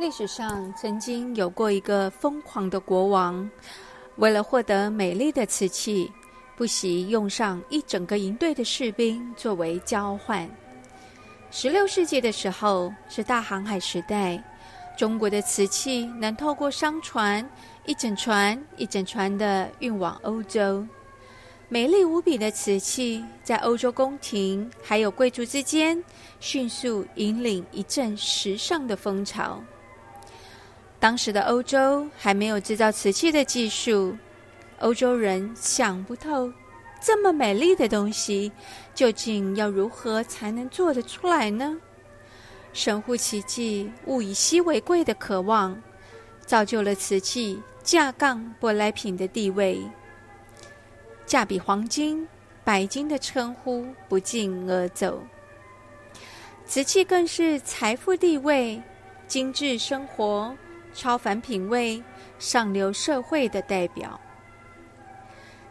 历史上曾经有过一个疯狂的国王，为了获得美丽的瓷器，不惜用上一整个营队的士兵作为交换。十六世纪的时候是大航海时代，中国的瓷器能透过商船一整船一整船的运往欧洲，美丽无比的瓷器在欧洲宫廷还有贵族之间迅速引领一阵时尚的风潮。当时的欧洲还没有制造瓷器的技术，欧洲人想不透这么美丽的东西究竟要如何才能做得出来呢？神乎其技，物以稀为贵的渴望，造就了瓷器价杠舶来品的地位，价比黄金、白金的称呼不胫而走。瓷器更是财富地位、精致生活。超凡品味、上流社会的代表。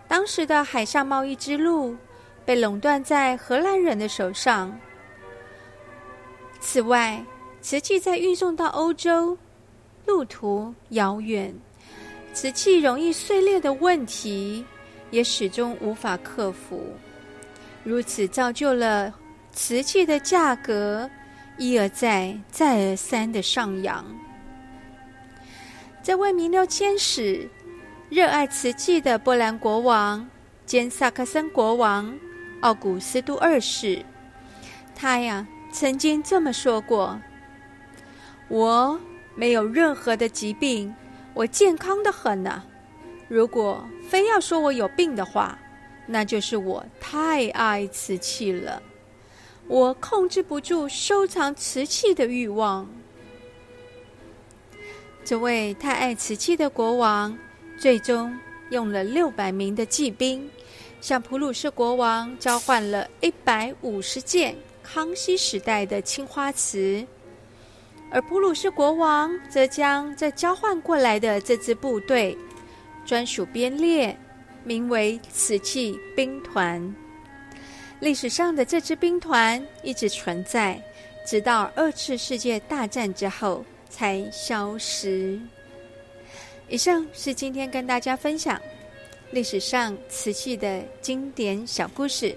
当时的海上贸易之路被垄断在荷兰人的手上。此外，瓷器在运送到欧洲，路途遥远，瓷器容易碎裂的问题也始终无法克服。如此造就了瓷器的价格一而再、再而三的上扬。这位名留千史、热爱瓷器的波兰国王兼萨克森国王奥古斯都二世，他呀曾经这么说过：“我没有任何的疾病，我健康的很呢。如果非要说我有病的话，那就是我太爱瓷器了，我控制不住收藏瓷器的欲望。”这位太爱瓷器的国王，最终用了六百名的骑兵，向普鲁士国王交换了一百五十件康熙时代的青花瓷，而普鲁士国王则将这交换过来的这支部队专属编列，名为“瓷器兵团”。历史上的这支兵团一直存在，直到二次世界大战之后。才消失。以上是今天跟大家分享历史上瓷器的经典小故事。